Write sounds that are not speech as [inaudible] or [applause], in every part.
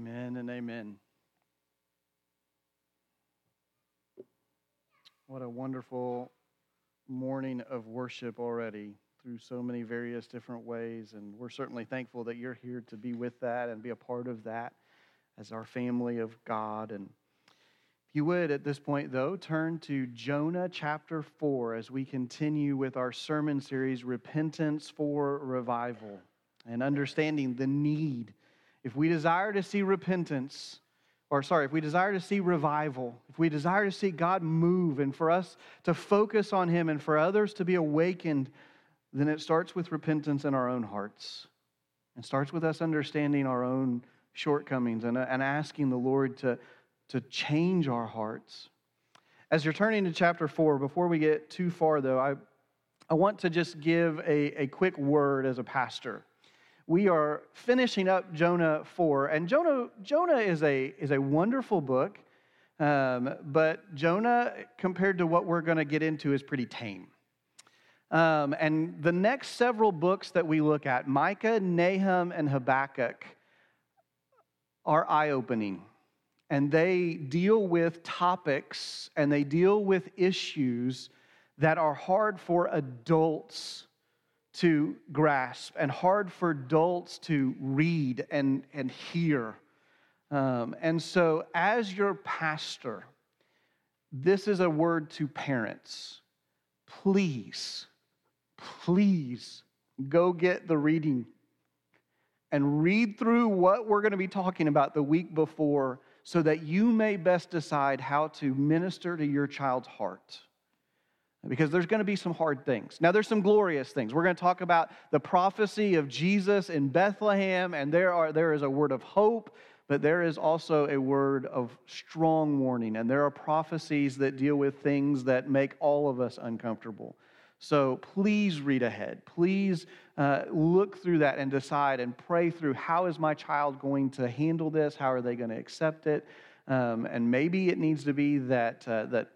Amen and amen. What a wonderful morning of worship already through so many various different ways. And we're certainly thankful that you're here to be with that and be a part of that as our family of God. And if you would, at this point, though, turn to Jonah chapter 4 as we continue with our sermon series, Repentance for Revival, and understanding the need. If we desire to see repentance, or sorry, if we desire to see revival, if we desire to see God move and for us to focus on Him and for others to be awakened, then it starts with repentance in our own hearts. It starts with us understanding our own shortcomings and, uh, and asking the Lord to, to change our hearts. As you're turning to chapter 4, before we get too far, though, I, I want to just give a, a quick word as a pastor. We are finishing up Jonah 4, and Jonah, Jonah is, a, is a wonderful book, um, but Jonah, compared to what we're going to get into, is pretty tame. Um, and the next several books that we look at, Micah, Nahum, and Habakkuk, are eye opening. And they deal with topics and they deal with issues that are hard for adults to grasp and hard for adults to read and, and hear. Um, and so, as your pastor, this is a word to parents. Please please go get the reading and read through what we're going to be talking about the week before so that you may best decide how to minister to your child's heart. Because there's going to be some hard things. Now, there's some glorious things. We're going to talk about the prophecy of Jesus in Bethlehem, and there, are, there is a word of hope, but there is also a word of strong warning. And there are prophecies that deal with things that make all of us uncomfortable. So please read ahead. Please uh, look through that and decide and pray through how is my child going to handle this? How are they going to accept it? Um, and maybe it needs to be that, uh, that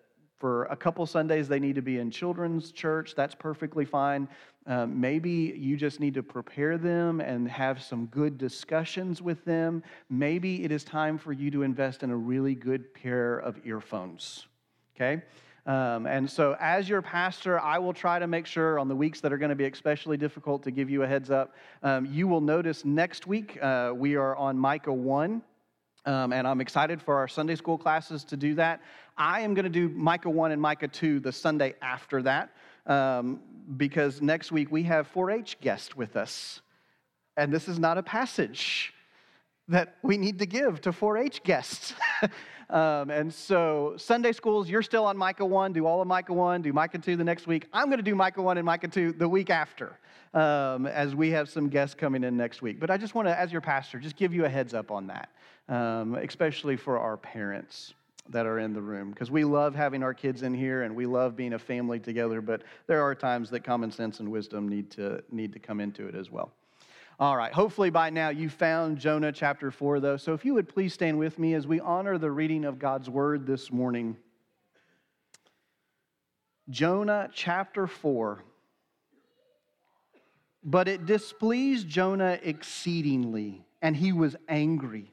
for a couple Sundays they need to be in children's church. That's perfectly fine. Um, maybe you just need to prepare them and have some good discussions with them. Maybe it is time for you to invest in a really good pair of earphones. Okay? Um, and so, as your pastor, I will try to make sure on the weeks that are going to be especially difficult to give you a heads up. Um, you will notice next week uh, we are on Micah 1. Um, and I'm excited for our Sunday school classes to do that. I am going to do Micah 1 and Micah 2 the Sunday after that um, because next week we have 4 H guest with us. And this is not a passage that we need to give to 4 H guests. [laughs] Um, and so, Sunday schools, you're still on Micah 1. Do all of Micah 1, do Micah 2 the next week. I'm going to do Micah 1 and Micah 2 the week after um, as we have some guests coming in next week. But I just want to, as your pastor, just give you a heads up on that, um, especially for our parents that are in the room because we love having our kids in here and we love being a family together but there are times that common sense and wisdom need to need to come into it as well all right, hopefully by now you found Jonah chapter 4, though. So if you would please stand with me as we honor the reading of God's word this morning. Jonah chapter 4. But it displeased Jonah exceedingly, and he was angry.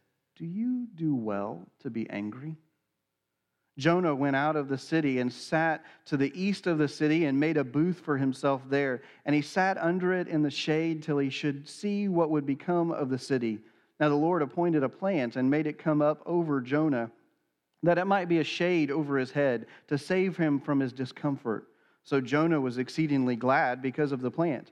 Do you do well to be angry? Jonah went out of the city and sat to the east of the city and made a booth for himself there. And he sat under it in the shade till he should see what would become of the city. Now the Lord appointed a plant and made it come up over Jonah, that it might be a shade over his head to save him from his discomfort. So Jonah was exceedingly glad because of the plant.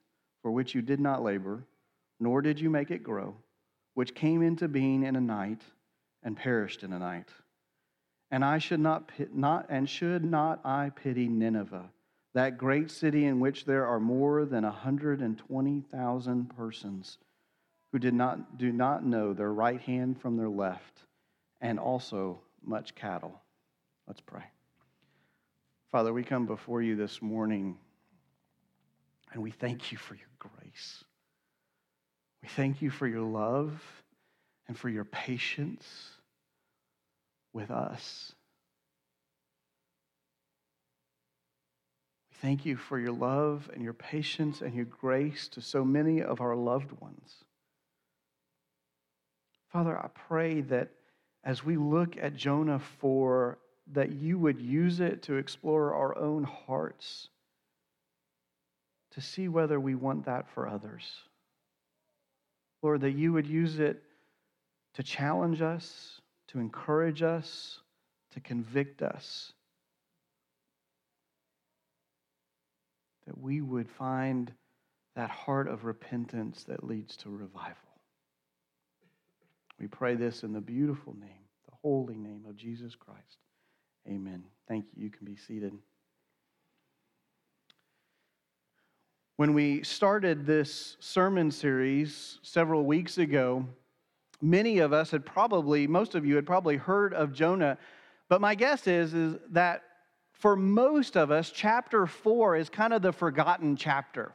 for which you did not labor, nor did you make it grow, which came into being in a night and perished in a night. And I should not, not and should not I pity Nineveh, that great city in which there are more than 120,000 persons who did not do not know their right hand from their left, and also much cattle. Let's pray. Father, we come before you this morning and we thank you for your grace. We thank you for your love and for your patience with us. We thank you for your love and your patience and your grace to so many of our loved ones. Father, I pray that as we look at Jonah 4, that you would use it to explore our own hearts, to see whether we want that for others. Lord, that you would use it to challenge us, to encourage us, to convict us. That we would find that heart of repentance that leads to revival. We pray this in the beautiful name, the holy name of Jesus Christ. Amen. Thank you. You can be seated. When we started this sermon series several weeks ago, many of us had probably, most of you had probably heard of Jonah, but my guess is, is that for most of us, chapter four is kind of the forgotten chapter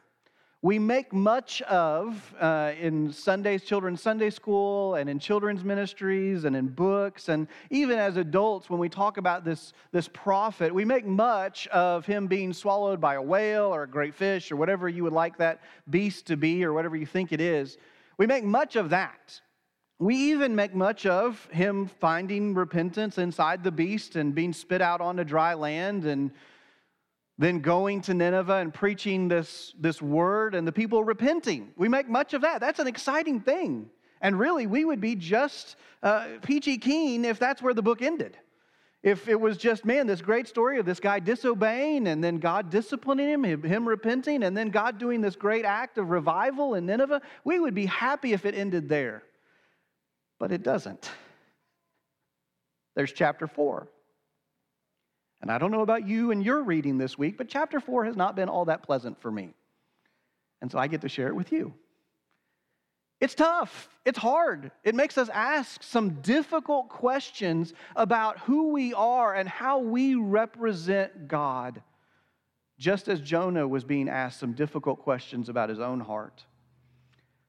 we make much of uh, in Sundays, children's Sunday school, and in children's ministries, and in books, and even as adults, when we talk about this, this prophet, we make much of him being swallowed by a whale or a great fish or whatever you would like that beast to be or whatever you think it is. We make much of that. We even make much of him finding repentance inside the beast and being spit out onto dry land and then going to Nineveh and preaching this, this word and the people repenting. We make much of that. That's an exciting thing. And really, we would be just uh, peachy keen if that's where the book ended. If it was just, man, this great story of this guy disobeying and then God disciplining him, him repenting, and then God doing this great act of revival in Nineveh, we would be happy if it ended there. But it doesn't. There's chapter four. And I don't know about you and your reading this week, but chapter four has not been all that pleasant for me. And so I get to share it with you. It's tough. It's hard. It makes us ask some difficult questions about who we are and how we represent God, just as Jonah was being asked some difficult questions about his own heart.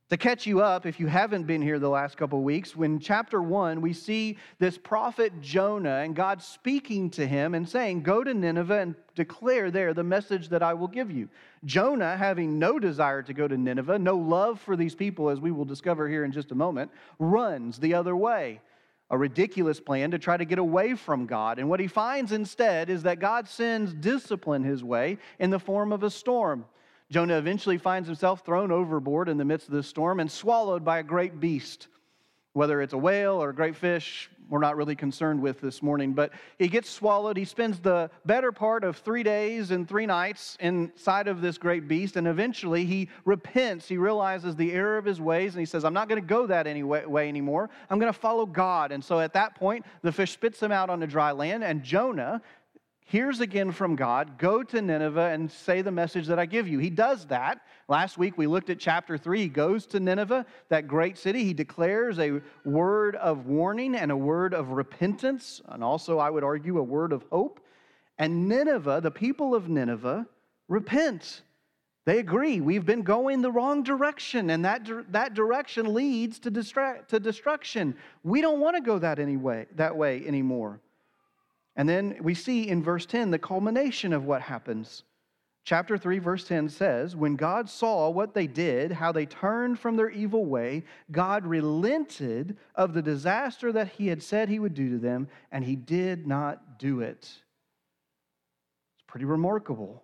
To catch you up, if you haven't been here the last couple weeks, when chapter one, we see this prophet Jonah and God speaking to him and saying, Go to Nineveh and declare there the message that I will give you. Jonah, having no desire to go to Nineveh, no love for these people, as we will discover here in just a moment, runs the other way. A ridiculous plan to try to get away from God. And what he finds instead is that God sends discipline his way in the form of a storm. Jonah eventually finds himself thrown overboard in the midst of this storm and swallowed by a great beast. Whether it's a whale or a great fish, we're not really concerned with this morning, but he gets swallowed. He spends the better part of three days and three nights inside of this great beast, and eventually he repents. He realizes the error of his ways, and he says, I'm not going to go that any way, anymore. I'm going to follow God. And so at that point, the fish spits him out on the dry land, and Jonah hears again from God, go to Nineveh and say the message that I give you. He does that. Last week we looked at chapter 3. He goes to Nineveh, that great city. He declares a word of warning and a word of repentance, and also, I would argue, a word of hope. And Nineveh, the people of Nineveh, repent. They agree. We've been going the wrong direction, and that, that direction leads to, distra- to destruction. We don't want to go that, anyway, that way anymore. And then we see in verse 10 the culmination of what happens. Chapter 3, verse 10 says, When God saw what they did, how they turned from their evil way, God relented of the disaster that he had said he would do to them, and he did not do it. It's pretty remarkable.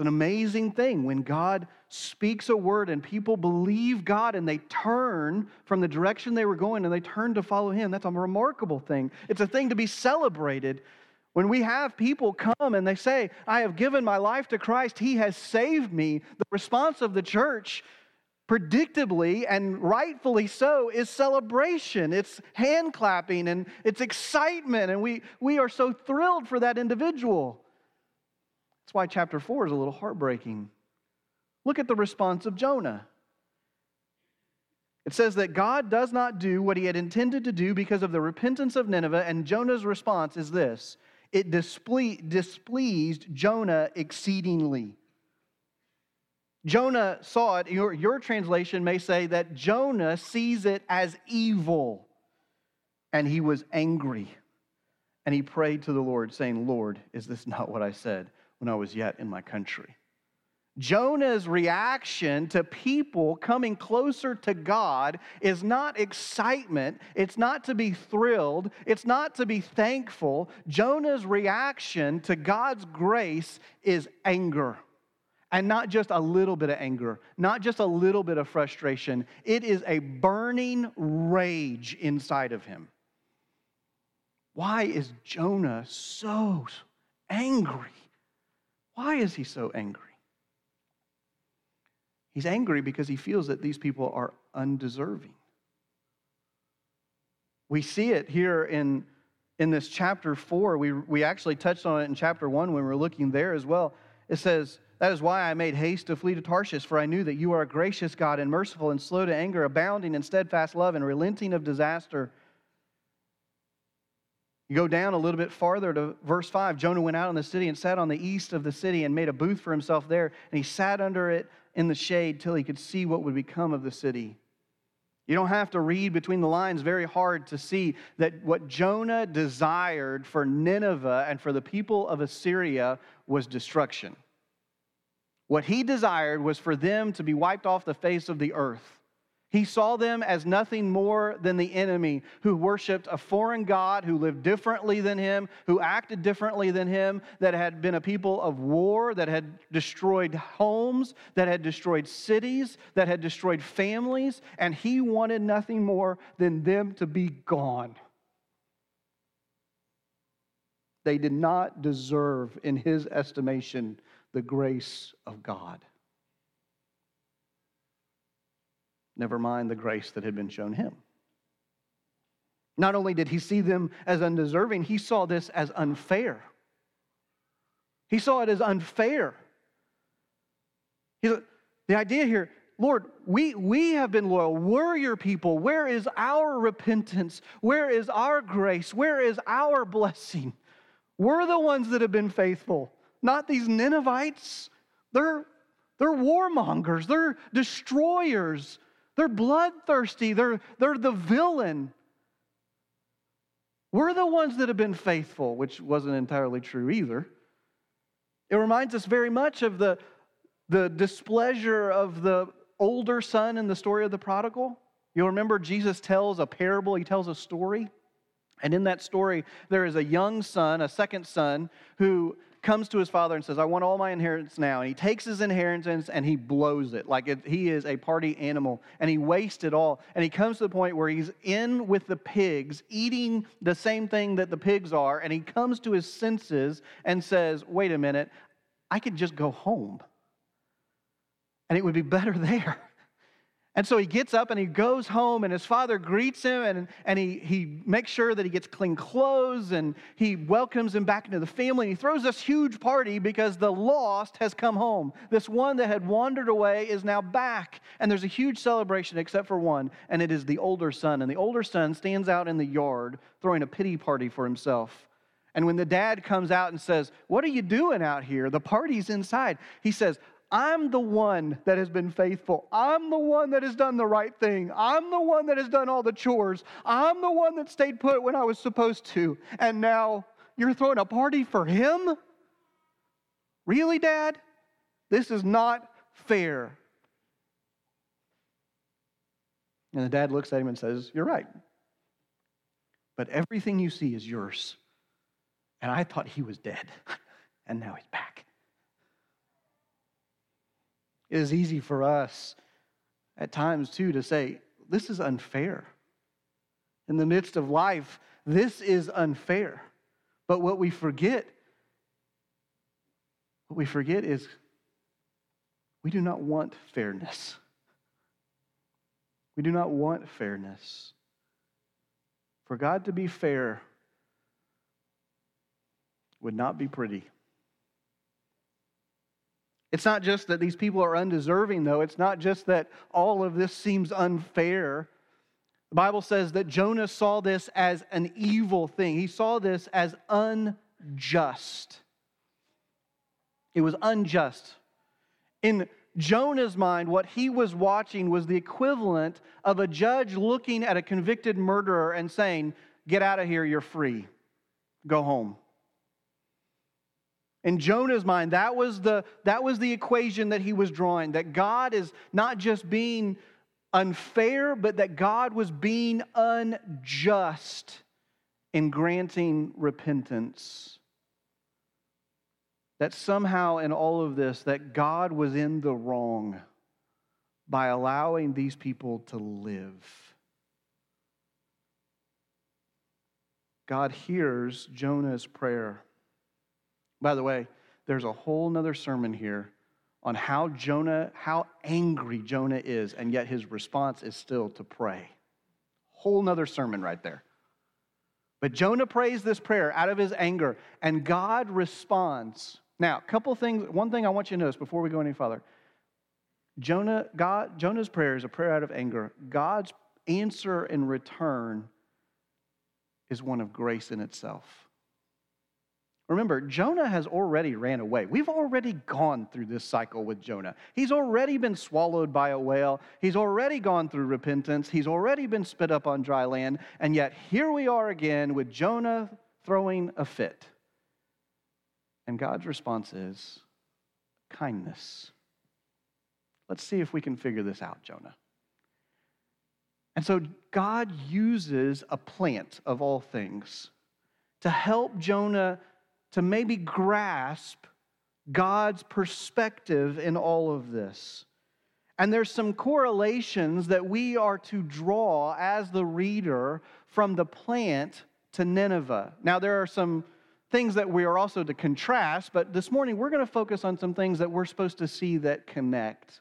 It's an amazing thing when God speaks a word and people believe God and they turn from the direction they were going and they turn to follow Him. That's a remarkable thing. It's a thing to be celebrated. When we have people come and they say, I have given my life to Christ, He has saved me, the response of the church, predictably and rightfully so, is celebration. It's hand clapping and it's excitement, and we, we are so thrilled for that individual. That's why chapter 4 is a little heartbreaking. Look at the response of Jonah. It says that God does not do what he had intended to do because of the repentance of Nineveh, and Jonah's response is this it disple- displeased Jonah exceedingly. Jonah saw it, your, your translation may say that Jonah sees it as evil, and he was angry. And he prayed to the Lord, saying, Lord, is this not what I said? When I was yet in my country. Jonah's reaction to people coming closer to God is not excitement. It's not to be thrilled. It's not to be thankful. Jonah's reaction to God's grace is anger. And not just a little bit of anger, not just a little bit of frustration. It is a burning rage inside of him. Why is Jonah so angry? Why is he so angry? He's angry because he feels that these people are undeserving. We see it here in, in this chapter 4. We, we actually touched on it in chapter 1 when we were looking there as well. It says, That is why I made haste to flee to Tarshish, for I knew that you are a gracious God and merciful and slow to anger, abounding in steadfast love and relenting of disaster you go down a little bit farther to verse 5. Jonah went out in the city and sat on the east of the city and made a booth for himself there. And he sat under it in the shade till he could see what would become of the city. You don't have to read between the lines very hard to see that what Jonah desired for Nineveh and for the people of Assyria was destruction. What he desired was for them to be wiped off the face of the earth. He saw them as nothing more than the enemy who worshiped a foreign God, who lived differently than him, who acted differently than him, that had been a people of war, that had destroyed homes, that had destroyed cities, that had destroyed families, and he wanted nothing more than them to be gone. They did not deserve, in his estimation, the grace of God. Never mind the grace that had been shown him. Not only did he see them as undeserving, he saw this as unfair. He saw it as unfair. the idea here, Lord, we, we have been loyal. We're your people. Where is our repentance? Where is our grace? Where is our blessing? We're the ones that have been faithful, not these Ninevites. They're, they're warmongers, they're destroyers. They're bloodthirsty. They're, they're the villain. We're the ones that have been faithful, which wasn't entirely true either. It reminds us very much of the, the displeasure of the older son in the story of the prodigal. You'll remember Jesus tells a parable, he tells a story. And in that story, there is a young son, a second son, who comes to his father and says, I want all my inheritance now. And he takes his inheritance and he blows it like it, he is a party animal and he wastes it all. And he comes to the point where he's in with the pigs, eating the same thing that the pigs are. And he comes to his senses and says, Wait a minute, I could just go home and it would be better [laughs] there. And so he gets up and he goes home, and his father greets him and, and he, he makes sure that he gets clean clothes and he welcomes him back into the family. And he throws this huge party because the lost has come home. This one that had wandered away is now back. And there's a huge celebration, except for one, and it is the older son. And the older son stands out in the yard throwing a pity party for himself. And when the dad comes out and says, What are you doing out here? The party's inside. He says, I'm the one that has been faithful. I'm the one that has done the right thing. I'm the one that has done all the chores. I'm the one that stayed put when I was supposed to. And now you're throwing a party for him? Really, Dad? This is not fair. And the dad looks at him and says, You're right. But everything you see is yours. And I thought he was dead, [laughs] and now he's back. It is easy for us at times, too, to say, this is unfair. In the midst of life, this is unfair. But what we forget, what we forget is we do not want fairness. We do not want fairness. For God to be fair would not be pretty. It's not just that these people are undeserving, though. It's not just that all of this seems unfair. The Bible says that Jonah saw this as an evil thing, he saw this as unjust. It was unjust. In Jonah's mind, what he was watching was the equivalent of a judge looking at a convicted murderer and saying, Get out of here, you're free. Go home. In Jonah's mind, that was, the, that was the equation that he was drawing that God is not just being unfair, but that God was being unjust in granting repentance. That somehow in all of this, that God was in the wrong by allowing these people to live. God hears Jonah's prayer. By the way, there's a whole nother sermon here on how Jonah, how angry Jonah is, and yet his response is still to pray. Whole nother sermon right there. But Jonah prays this prayer out of his anger, and God responds. Now, a couple things, one thing I want you to notice before we go any further. Jonah, God, Jonah's prayer is a prayer out of anger. God's answer in return is one of grace in itself. Remember, Jonah has already ran away. We've already gone through this cycle with Jonah. He's already been swallowed by a whale. He's already gone through repentance. He's already been spit up on dry land. And yet, here we are again with Jonah throwing a fit. And God's response is kindness. Let's see if we can figure this out, Jonah. And so, God uses a plant of all things to help Jonah to maybe grasp God's perspective in all of this. And there's some correlations that we are to draw as the reader from the plant to Nineveh. Now, there are some things that we are also to contrast, but this morning we're going to focus on some things that we're supposed to see that connect.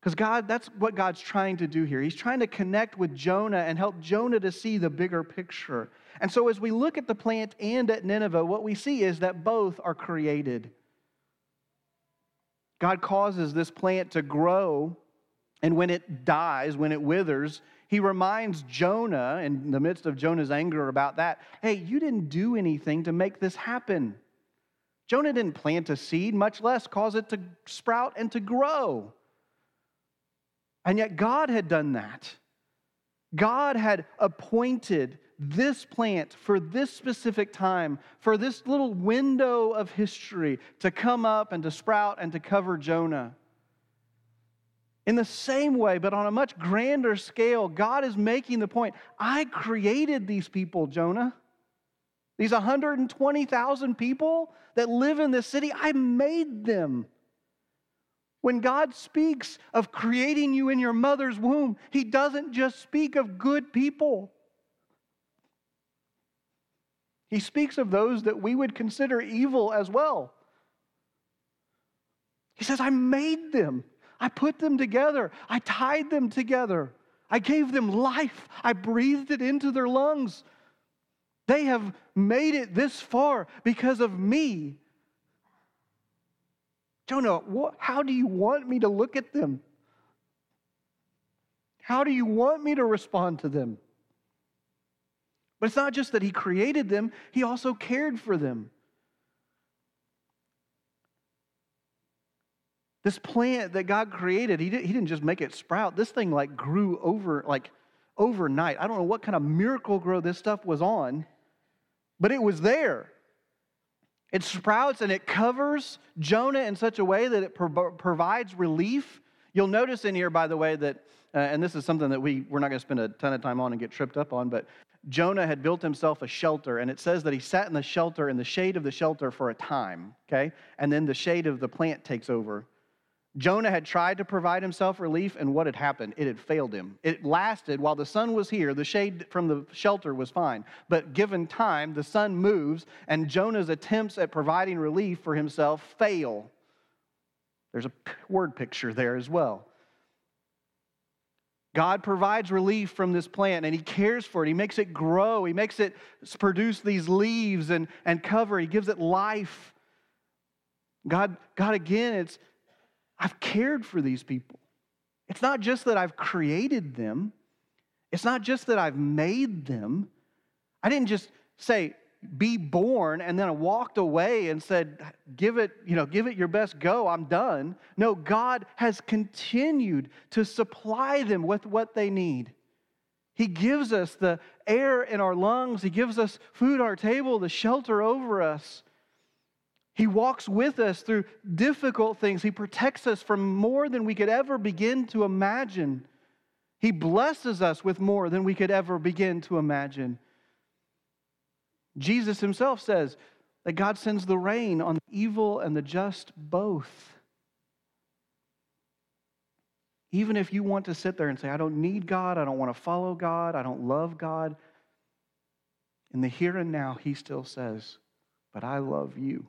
Because God, that's what God's trying to do here. He's trying to connect with Jonah and help Jonah to see the bigger picture. And so, as we look at the plant and at Nineveh, what we see is that both are created. God causes this plant to grow, and when it dies, when it withers, he reminds Jonah, in the midst of Jonah's anger about that, hey, you didn't do anything to make this happen. Jonah didn't plant a seed, much less cause it to sprout and to grow. And yet, God had done that. God had appointed this plant for this specific time, for this little window of history to come up and to sprout and to cover Jonah. In the same way, but on a much grander scale, God is making the point I created these people, Jonah. These 120,000 people that live in this city, I made them. When God speaks of creating you in your mother's womb, He doesn't just speak of good people. He speaks of those that we would consider evil as well. He says, I made them. I put them together. I tied them together. I gave them life. I breathed it into their lungs. They have made it this far because of me. Jonah, what, how do you want me to look at them? How do you want me to respond to them? But it's not just that he created them, he also cared for them. This plant that God created, he, did, he didn't just make it sprout. This thing like grew over, like overnight. I don't know what kind of Miracle-Gro this stuff was on, but it was there. It sprouts and it covers Jonah in such a way that it pro- provides relief. You'll notice in here, by the way, that, uh, and this is something that we, we're not going to spend a ton of time on and get tripped up on, but Jonah had built himself a shelter, and it says that he sat in the shelter, in the shade of the shelter for a time, okay? And then the shade of the plant takes over. Jonah had tried to provide himself relief, and what had happened? It had failed him. It lasted while the sun was here. The shade from the shelter was fine. But given time, the sun moves, and Jonah's attempts at providing relief for himself fail. There's a word picture there as well. God provides relief from this plant and He cares for it. He makes it grow. He makes it produce these leaves and, and cover. He gives it life. God, God, again, it's I've cared for these people. It's not just that I've created them, it's not just that I've made them. I didn't just say, be born and then I walked away and said, give it, you know, give it your best go, I'm done. No, God has continued to supply them with what they need. He gives us the air in our lungs, He gives us food on our table, the shelter over us. He walks with us through difficult things. He protects us from more than we could ever begin to imagine. He blesses us with more than we could ever begin to imagine. Jesus himself says that God sends the rain on the evil and the just both. Even if you want to sit there and say, I don't need God, I don't want to follow God, I don't love God, in the here and now, he still says, But I love you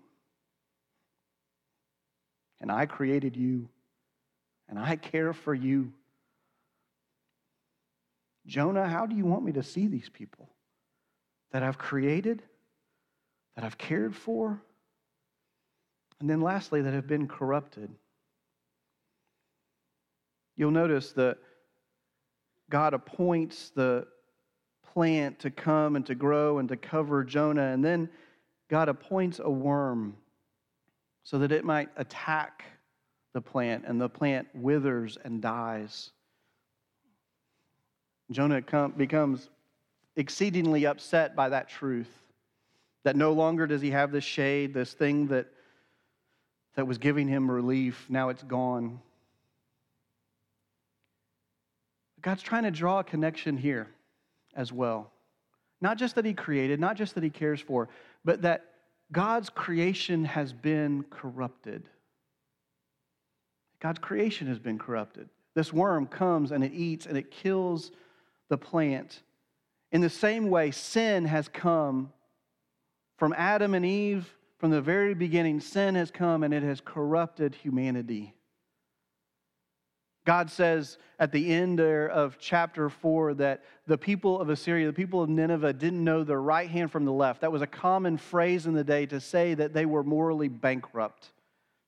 and I created you, and I care for you. Jonah, how do you want me to see these people that I've created, that I've cared for, and then lastly, that have been corrupted? You'll notice that God appoints the plant to come and to grow and to cover Jonah, and then God appoints a worm so that it might attack the plant and the plant withers and dies. Jonah becomes exceedingly upset by that truth that no longer does he have this shade, this thing that, that was giving him relief. Now it's gone. God's trying to draw a connection here as well. Not just that he created, not just that he cares for, but that God's creation has been corrupted. God's creation has been corrupted. This worm comes and it eats and it kills the plant. In the same way, sin has come from Adam and Eve. From the very beginning, sin has come and it has corrupted humanity. God says at the end of chapter 4 that the people of Assyria, the people of Nineveh, didn't know their right hand from the left. That was a common phrase in the day to say that they were morally bankrupt.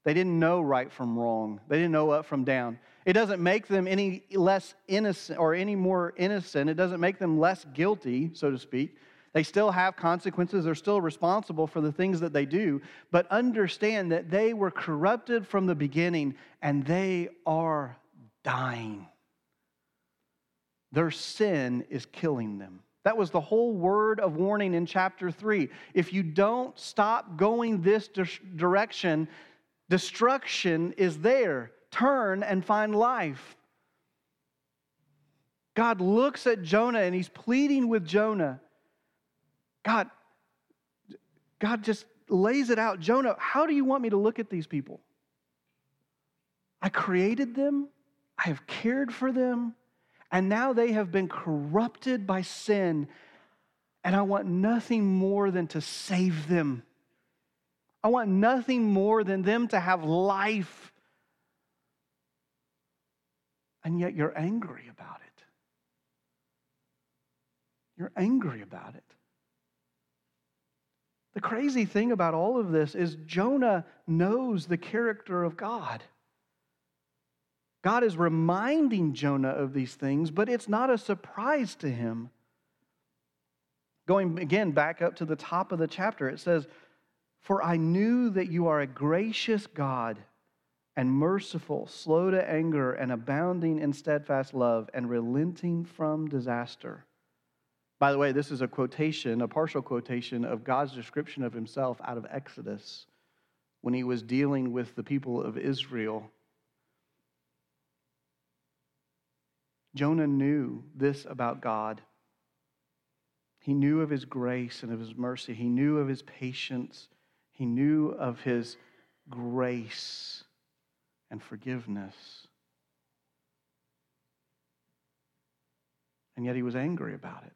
They didn't know right from wrong, they didn't know up from down. It doesn't make them any less innocent or any more innocent. It doesn't make them less guilty, so to speak. They still have consequences. They're still responsible for the things that they do. But understand that they were corrupted from the beginning and they are dying. Their sin is killing them. That was the whole word of warning in chapter 3. If you don't stop going this direction, destruction is there. Turn and find life. God looks at Jonah and he's pleading with Jonah. God, God just lays it out. Jonah, how do you want me to look at these people? I created them. I have cared for them, and now they have been corrupted by sin, and I want nothing more than to save them. I want nothing more than them to have life. And yet you're angry about it. You're angry about it. The crazy thing about all of this is Jonah knows the character of God. God is reminding Jonah of these things, but it's not a surprise to him. Going again back up to the top of the chapter, it says, For I knew that you are a gracious God and merciful, slow to anger, and abounding in steadfast love, and relenting from disaster. By the way, this is a quotation, a partial quotation of God's description of himself out of Exodus when he was dealing with the people of Israel Jonah knew this about God. He knew of his grace and of his mercy. He knew of his patience. He knew of his grace and forgiveness. And yet he was angry about it.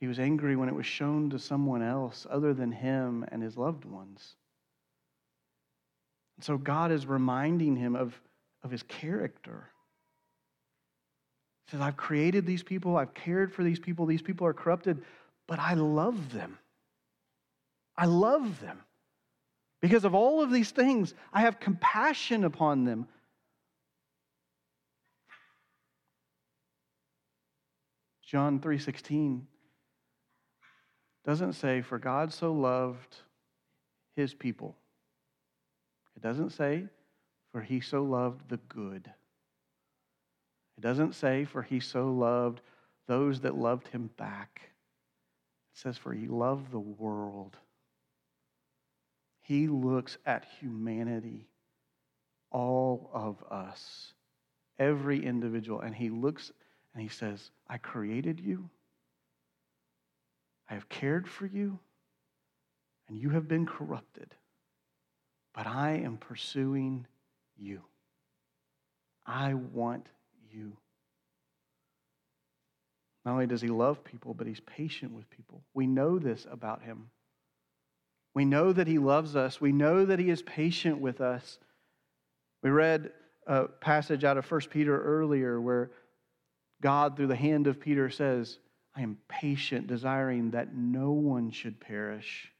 He was angry when it was shown to someone else other than him and his loved ones. And so God is reminding him of, of his character. He says, I've created these people, I've cared for these people, these people are corrupted, but I love them. I love them. Because of all of these things, I have compassion upon them. John 3:16 doesn't say for God so loved his people. It doesn't say for he so loved the good. It doesn't say for he so loved those that loved him back. It says for he loved the world. He looks at humanity, all of us, every individual, and he looks and he says, I created you. I have cared for you, and you have been corrupted, but I am pursuing you. I want you. Not only does he love people, but he's patient with people. We know this about him. We know that He loves us. We know that He is patient with us. We read a passage out of 1 Peter earlier where God, through the hand of Peter, says, I am patient, desiring that no one should perish.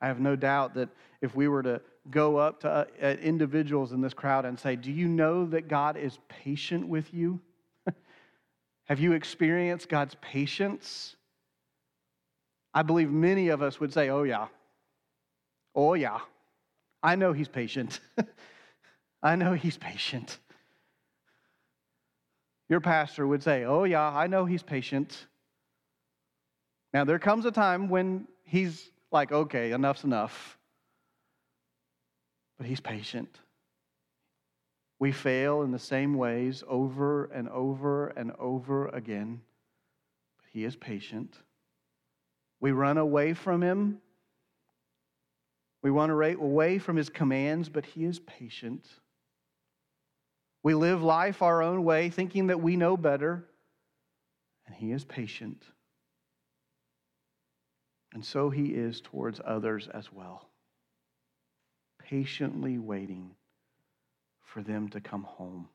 I have no doubt that if we were to go up to uh, individuals in this crowd and say, Do you know that God is patient with you? [laughs] have you experienced God's patience? I believe many of us would say, oh, yeah. Oh, yeah. I know he's patient. [laughs] I know he's patient. Your pastor would say, oh, yeah, I know he's patient. Now, there comes a time when he's like, okay, enough's enough. But he's patient. We fail in the same ways over and over and over again, but he is patient. We run away from him. We run away from his commands, but he is patient. We live life our own way, thinking that we know better, and he is patient. And so he is towards others as well, patiently waiting for them to come home.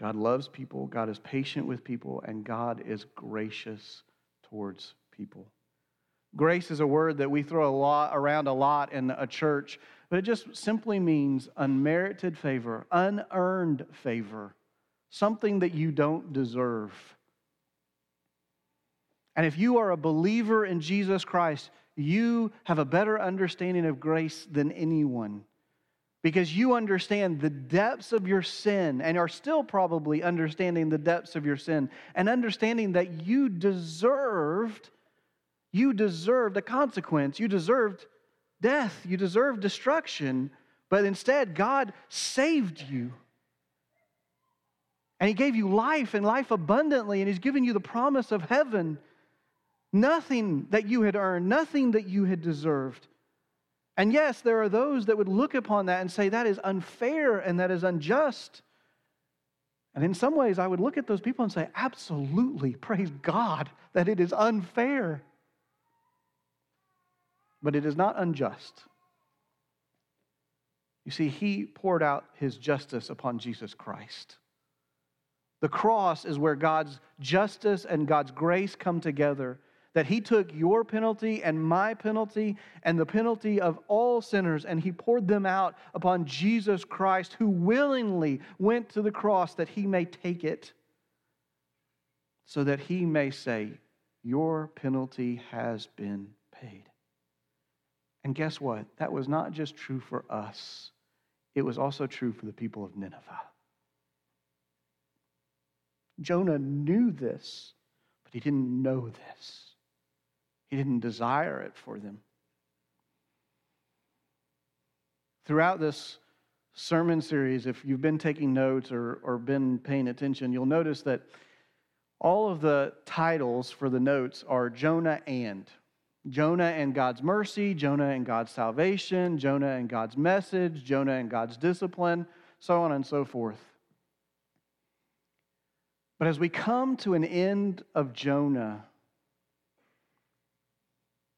God loves people, God is patient with people, and God is gracious towards people. Grace is a word that we throw a lot around a lot in a church, but it just simply means unmerited favor, unearned favor, something that you don't deserve. And if you are a believer in Jesus Christ, you have a better understanding of grace than anyone. Because you understand the depths of your sin and are still probably understanding the depths of your sin and understanding that you deserved you deserved a consequence. You deserved death. You deserved destruction. But instead God saved you. And he gave you life and life abundantly and he's given you the promise of heaven nothing that you had earned nothing that you had deserved and yes, there are those that would look upon that and say that is unfair and that is unjust. And in some ways, I would look at those people and say, absolutely, praise God that it is unfair. But it is not unjust. You see, he poured out his justice upon Jesus Christ. The cross is where God's justice and God's grace come together that he took your penalty and my penalty and the penalty of all sinners and he poured them out upon Jesus Christ, who willingly went to the cross that he may take it, so that he may say, Your penalty has been paid. And guess what? That was not just true for us, it was also true for the people of Nineveh. Jonah knew this, but he didn't know this. He didn't desire it for them. Throughout this sermon series, if you've been taking notes or, or been paying attention, you'll notice that all of the titles for the notes are Jonah and. Jonah and God's mercy, Jonah and God's salvation, Jonah and God's message, Jonah and God's discipline, so on and so forth. But as we come to an end of Jonah,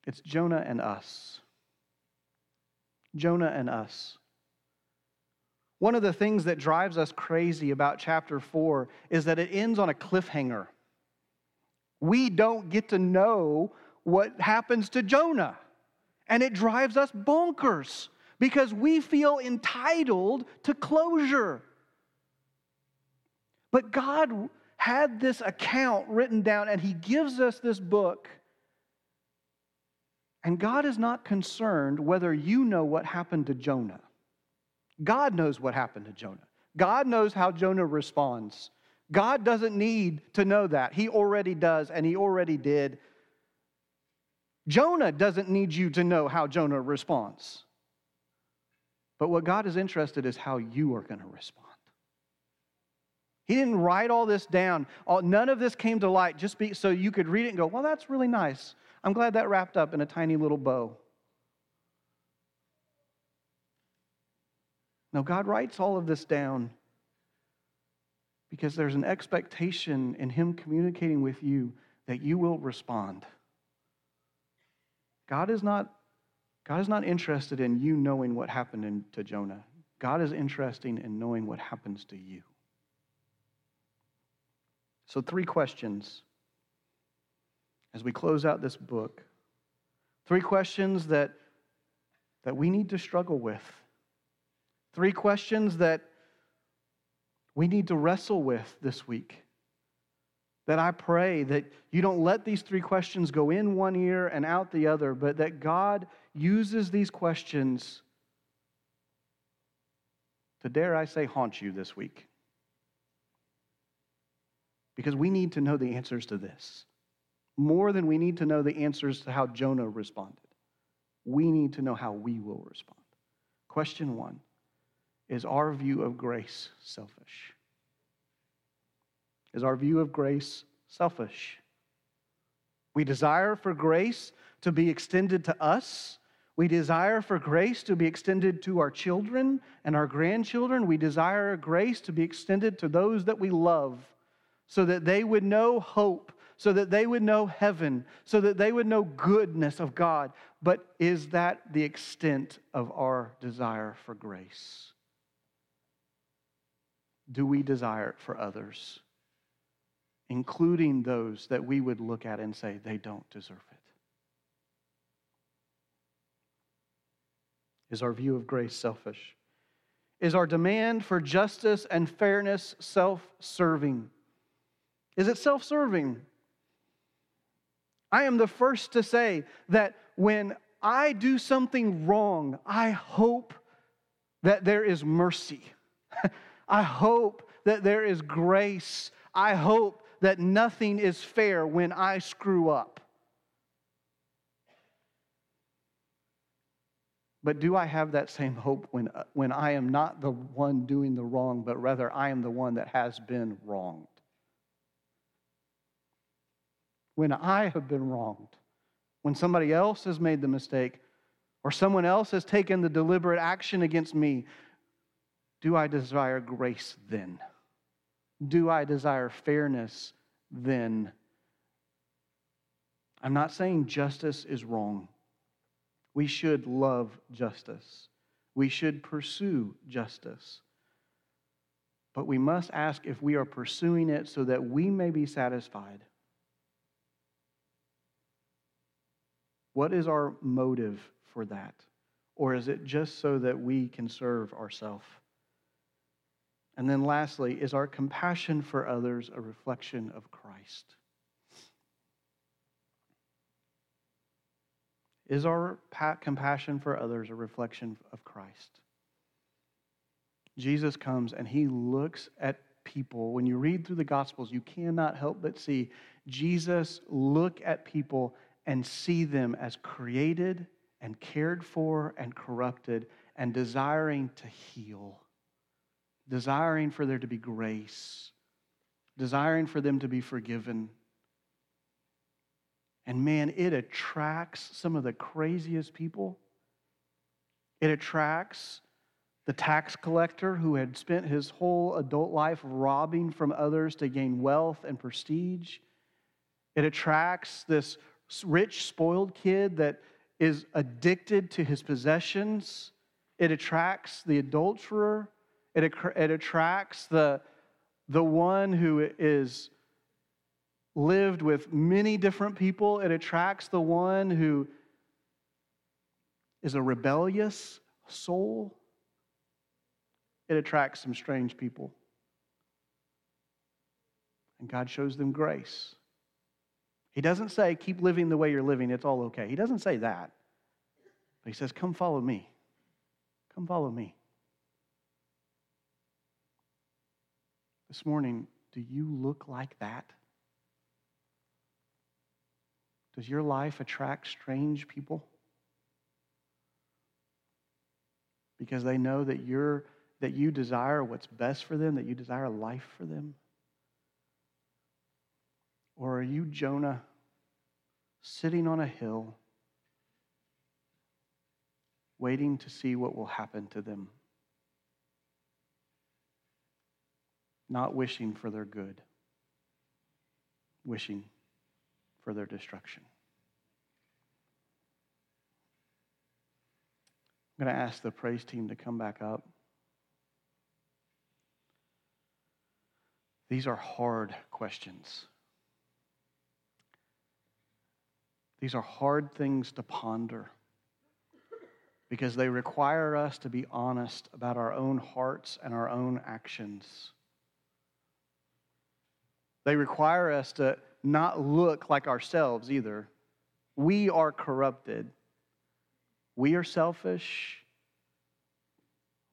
it's Jonah and us. Jonah and us. One of the things that drives us crazy about chapter 4 is that it ends on a cliffhanger. We don't get to know what happens to Jonah. And it drives us bonkers because we feel entitled to closure. But God had this account written down and He gives us this book. And God is not concerned whether you know what happened to Jonah. God knows what happened to Jonah. God knows how Jonah responds. God doesn't need to know that. He already does, and He already did. Jonah doesn't need you to know how Jonah responds. But what God is interested in is how you are going to respond. He didn't write all this down. none of this came to light just be, so you could read it and go, well, that's really nice. I'm glad that wrapped up in a tiny little bow. Now, God writes all of this down because there's an expectation in Him communicating with you that you will respond. God is not, God is not interested in you knowing what happened in, to Jonah. God is interested in knowing what happens to you. So, three questions as we close out this book. Three questions that, that we need to struggle with. Three questions that we need to wrestle with this week that I pray that you don't let these three questions go in one ear and out the other, but that God uses these questions to, dare I say, haunt you this week. Because we need to know the answers to this. More than we need to know the answers to how Jonah responded, we need to know how we will respond. Question one Is our view of grace selfish? Is our view of grace selfish? We desire for grace to be extended to us. We desire for grace to be extended to our children and our grandchildren. We desire grace to be extended to those that we love so that they would know hope, so that they would know heaven, so that they would know goodness of God. But is that the extent of our desire for grace? Do we desire it for others? including those that we would look at and say they don't deserve it? Is our view of grace selfish? Is our demand for justice and fairness self serving? Is it self serving? I am the first to say that when I do something wrong, I hope that there is mercy. [laughs] I hope that there is grace. I hope that nothing is fair when I screw up. But do I have that same hope when, when I am not the one doing the wrong, but rather I am the one that has been wronged? When I have been wronged, when somebody else has made the mistake, or someone else has taken the deliberate action against me, do I desire grace then? Do I desire fairness then? I'm not saying justice is wrong. We should love justice. We should pursue justice. But we must ask if we are pursuing it so that we may be satisfied. What is our motive for that? Or is it just so that we can serve ourselves? And then lastly, is our compassion for others a reflection of Christ? Is our compassion for others a reflection of Christ? Jesus comes and he looks at people. When you read through the Gospels, you cannot help but see Jesus look at people and see them as created and cared for and corrupted and desiring to heal desiring for there to be grace, desiring for them to be forgiven. And man, it attracts some of the craziest people. It attracts the tax collector who had spent his whole adult life robbing from others to gain wealth and prestige. It attracts this rich, spoiled kid that is addicted to his possessions. It attracts the adulterer. It, it attracts the, the one who is lived with many different people. It attracts the one who is a rebellious soul. It attracts some strange people. And God shows them grace. He doesn't say, keep living the way you're living, it's all okay. He doesn't say that. But he says, come follow me. Come follow me. This morning, do you look like that? Does your life attract strange people? Because they know that you're that you desire what's best for them, that you desire life for them? Or are you Jonah sitting on a hill waiting to see what will happen to them? Not wishing for their good, wishing for their destruction. I'm going to ask the praise team to come back up. These are hard questions. These are hard things to ponder because they require us to be honest about our own hearts and our own actions. They require us to not look like ourselves either. We are corrupted. We are selfish.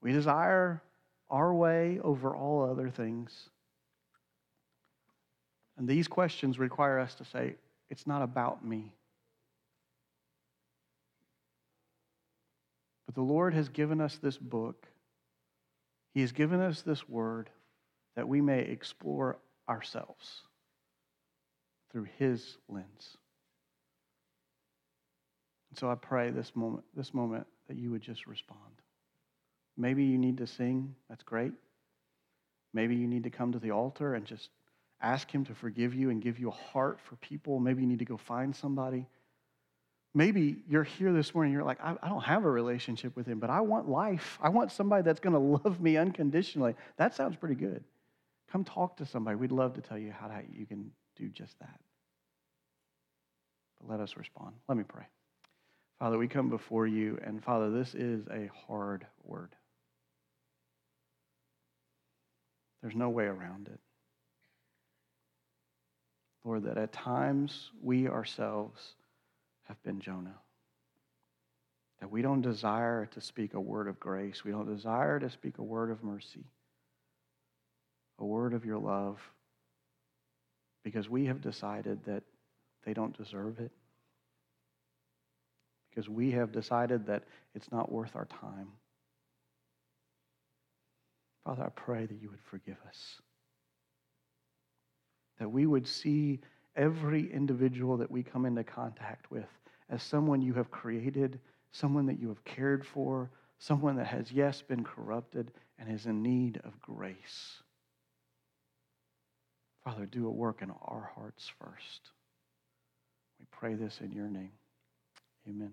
We desire our way over all other things. And these questions require us to say, it's not about me. But the Lord has given us this book. He has given us this word that we may explore ourselves through His lens. And so I pray this moment, this moment that you would just respond. Maybe you need to sing, that's great. Maybe you need to come to the altar and just ask Him to forgive you and give you a heart for people. Maybe you need to go find somebody. Maybe you're here this morning, you're like, I, I don't have a relationship with Him, but I want life. I want somebody that's going to love me unconditionally. That sounds pretty good. Come talk to somebody. We'd love to tell you how to, you can do just that. But let us respond. Let me pray. Father, we come before you, and Father, this is a hard word. There's no way around it. Lord, that at times we ourselves have been Jonah. That we don't desire to speak a word of grace. We don't desire to speak a word of mercy, a word of your love, because we have decided that they don't deserve it. Because we have decided that it's not worth our time. Father, I pray that you would forgive us that we would see every individual that we come into contact with as someone you have created, someone that you have cared for, someone that has, yes, been corrupted and is in need of grace. Father, do a work in our hearts first. We pray this in your name. Amen.